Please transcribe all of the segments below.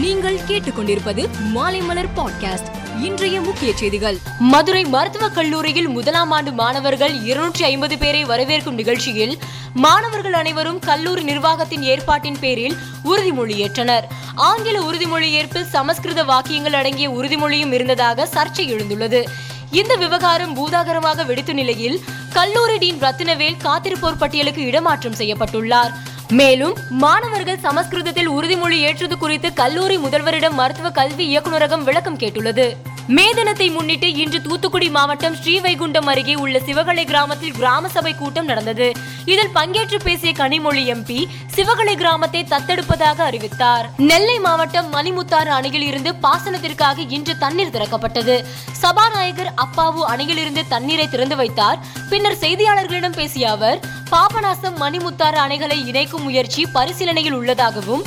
நீங்கள் கேட்டுக்கொண்டிருப்பது மாலைமலர் பாட்காஸ்ட் இன்றைய முக்கிய செய்திகள். மதுரை மருத்துவக் கல்லூரியில் முதலாம் ஆண்டு மாணவர்கள் இருநூற்றி ஐம்பது பேரை வரவேற்கும் நிகழ்ச்சியில் மாணவர்கள் அனைவரும் கல்லூரி நிர்வாகத்தின் ஏற்பாட்டின் பேரில் உறுதிமொழி ஏற்றனர். ஆங்கில உறுதிமொழி ஏற்பில் சமஸ்கிருத வாக்கியங்கள் அடங்கிய உறுதிமொழியும் இருந்ததாக சர்ச்சை எழுந்துள்ளது. இந்த விவகாரம் பூதாகரமாக வெடித்த நிலையில் கல்லூரி டீன் ரத்தினவேல் காத்திருப்போர் பட்டியலுக்கு இடமாற்றம் செய்யப்பட்டுள்ளார். மேலும் மாணவர்கள் சமஸ்கிருதத்தில் உறுதிமொழி ஏற்றது குறித்து கல்லூரி முதல்வரிடம் மருத்துவ கல்வி இயக்குநரகம் விளக்கம் கேட்டுள்ளது. மே தினத்தை முன்னிட்டு இன்று தூத்துக்குடி மாவட்டம் ஸ்ரீவைகுண்டம் அருகே உள்ள சிவகலை கிராமத்தில் கிராம சபை கூட்டம் நடந்தது. இதில் பங்கேற்று பேசிய கனிமொழி எம்பி சிவகலை கிராமத்தை தத்தெடுப்பதாக அறிவித்தார். நெல்லை மாவட்டம் மணிமுத்தாறு அணையில் இருந்து பாசனத்திற்காக இன்று தண்ணீர் திறக்கப்பட்டது. சபாநாயகர் அப்பாவு அணையில் இருந்து தண்ணீரை திறந்து வைத்தார். பின்னர் செய்தியாளர்களிடம் பேசிய அவர் பாபநாசம் மணிமுத்தாறு அணைகளை இணைக்கும் முயற்சி பரிசீலனையில் உள்ளதாகவும்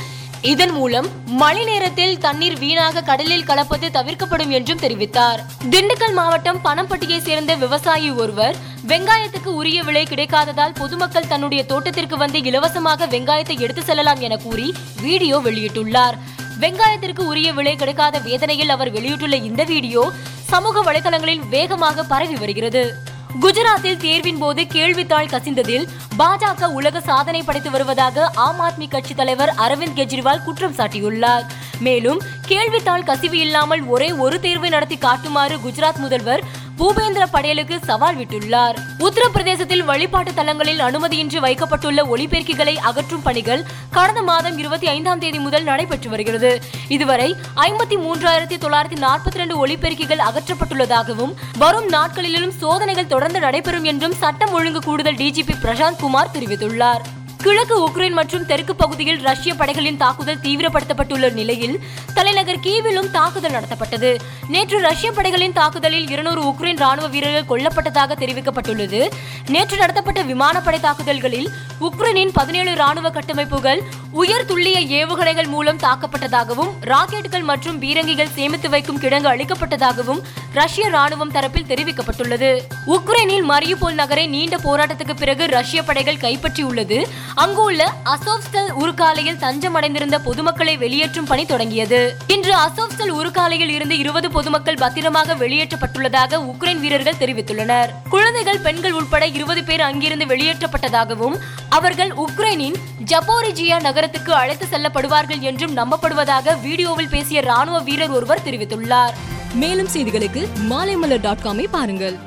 இதன் மூலம் மழை நேரத்தில் தண்ணீர் வீணாக கடலில் கலப்பது தவிர்க்கப்படும் என்றும் தெரிவித்தார். திண்டுக்கல் மாவட்டம் பணம்பட்டியை சேர்ந்த விவசாயி ஒருவர் வெங்காயத்துக்கு உரிய விலை கிடைக்காததால் பொதுமக்கள் தன்னுடைய தோட்டத்திற்கு வந்து இலவசமாக வெங்காயத்தை எடுத்து செல்லலாம் என கூறி வீடியோ வெளியிட்டுள்ளார். வெங்காயத்திற்கு உரிய விலை கிடைக்காத வேதனையில் அவர் வெளியிட்டுள்ள இந்த வீடியோ சமூக வலைதளங்களில் வேகமாக பரவி வருகிறது. குஜராத்தில் தேர்வின் போது கேள்வித்தாள் கசிந்ததில் பாஜக உலக சாதனை படைத்து வருவதாக ஆம் ஆத்மி கட்சி தலைவர் அரவிந்த் கெஜ்ரிவால் குற்றம் சாட்டியுள்ளார். மேலும் கேள்வித்தாள் கசிவு இல்லாமல் ஒரே ஒரு தேர்வை நடத்தி காட்டுமாறு குஜராத் முதல்வர் பூபேந்திர படேலுக்கு சவால் விட்டுள்ளார். உத்தரப்பிரதேசத்தில் வழிபாட்டு தலங்களில் அனுமதியின்றி வைக்கப்பட்டுள்ள ஒளிபெருக்கிகளை அகற்றும் பணிகள் கடந்த மாதம் இருபத்தி ஐந்தாம் தேதி முதல் நடைபெற்று வருகிறது. இதுவரை ஐம்பத்தி மூன்றாயிரத்தி தொள்ளாயிரத்தி நாற்பத்தி ரெண்டு ஒளிபெருக்கிகள் அகற்றப்பட்டுள்ளதாகவும் வரும் நாட்களிலும் சோதனைகள் தொடர்ந்து நடைபெறும் என்றும் சட்டம் ஒழுங்கு கூடுதல் டிஜிபி பிரசாந்த் குமார் தெரிவித்துள்ளார். கிழக்கு உக்ரைன் மற்றும் தெற்கு பகுதியில் ரஷ்ய படைகளின் தாக்குதல் தீவிரப்படுத்தப்பட்டுள்ள நிலையில் தலைநகர் கீவிலும் தாக்குதல் நடத்தப்பட்டது. நேற்று ரஷ்ய படைகளின் தாக்குதலில் இருநூறு உக்ரைன் ராணுவ வீரர்கள் கொல்லப்பட்டதாக தெரிவிக்கப்பட்டுள்ளது. நேற்று நடத்தப்பட்ட விமானப்படை தாக்குதல்களில் உக்ரைனின் பதினேழு ராணுவ கட்டமைப்புகள் உயர் துல்லிய ஏவுகணைகள் மூலம் தாக்கப்பட்டதாகவும் ராக்கெட்டுகள் மற்றும் பீரங்கிகள் சேமித்து வைக்கும் கிடங்கு அளிக்கப்பட்டதாகவும் ரஷ்ய ராணுவம் தரப்பில் தெரிவிக்கப்பட்டுள்ளது. உக்ரைனில் மரியுபோல் நகரை நீண்ட போராட்டத்துக்கு பிறகு ரஷ்ய படைகள் கைப்பற்றியுள்ளது. அங்குள்ள அசோவ்ஸ்டல் உருக்காலையில் தஞ்சம் அடைந்திருந்த பொதுமக்களை வெளியேற்றும் பணி தொடங்கியது. இன்று அசோவ்ஸ்டல் உருக்காலையில் இருந்து இருபது பொதுமக்கள் பத்திரமாக வெளியேற்றப்பட்டுள்ளதாக உக்ரைன் வீரர்கள் தெரிவித்துள்ளனர். குழந்தைகள் பெண்கள் உட்பட இருபது பேர் அங்கிருந்து வெளியேற்றப்பட்டதாகவும் அவர்கள் உக்ரைனின் ஜப்போரிஜியா நகரத்துக்கு அழைத்து செல்லப்படுவார்கள் என்றும் நம்பப்படுவதாக வீடியோவில் பேசிய ராணுவ வீரர் ஒருவர் தெரிவித்துள்ளார். மேலும் செய்திகளுக்கு மாலைமலர் டாட் காமை பாருங்கள்.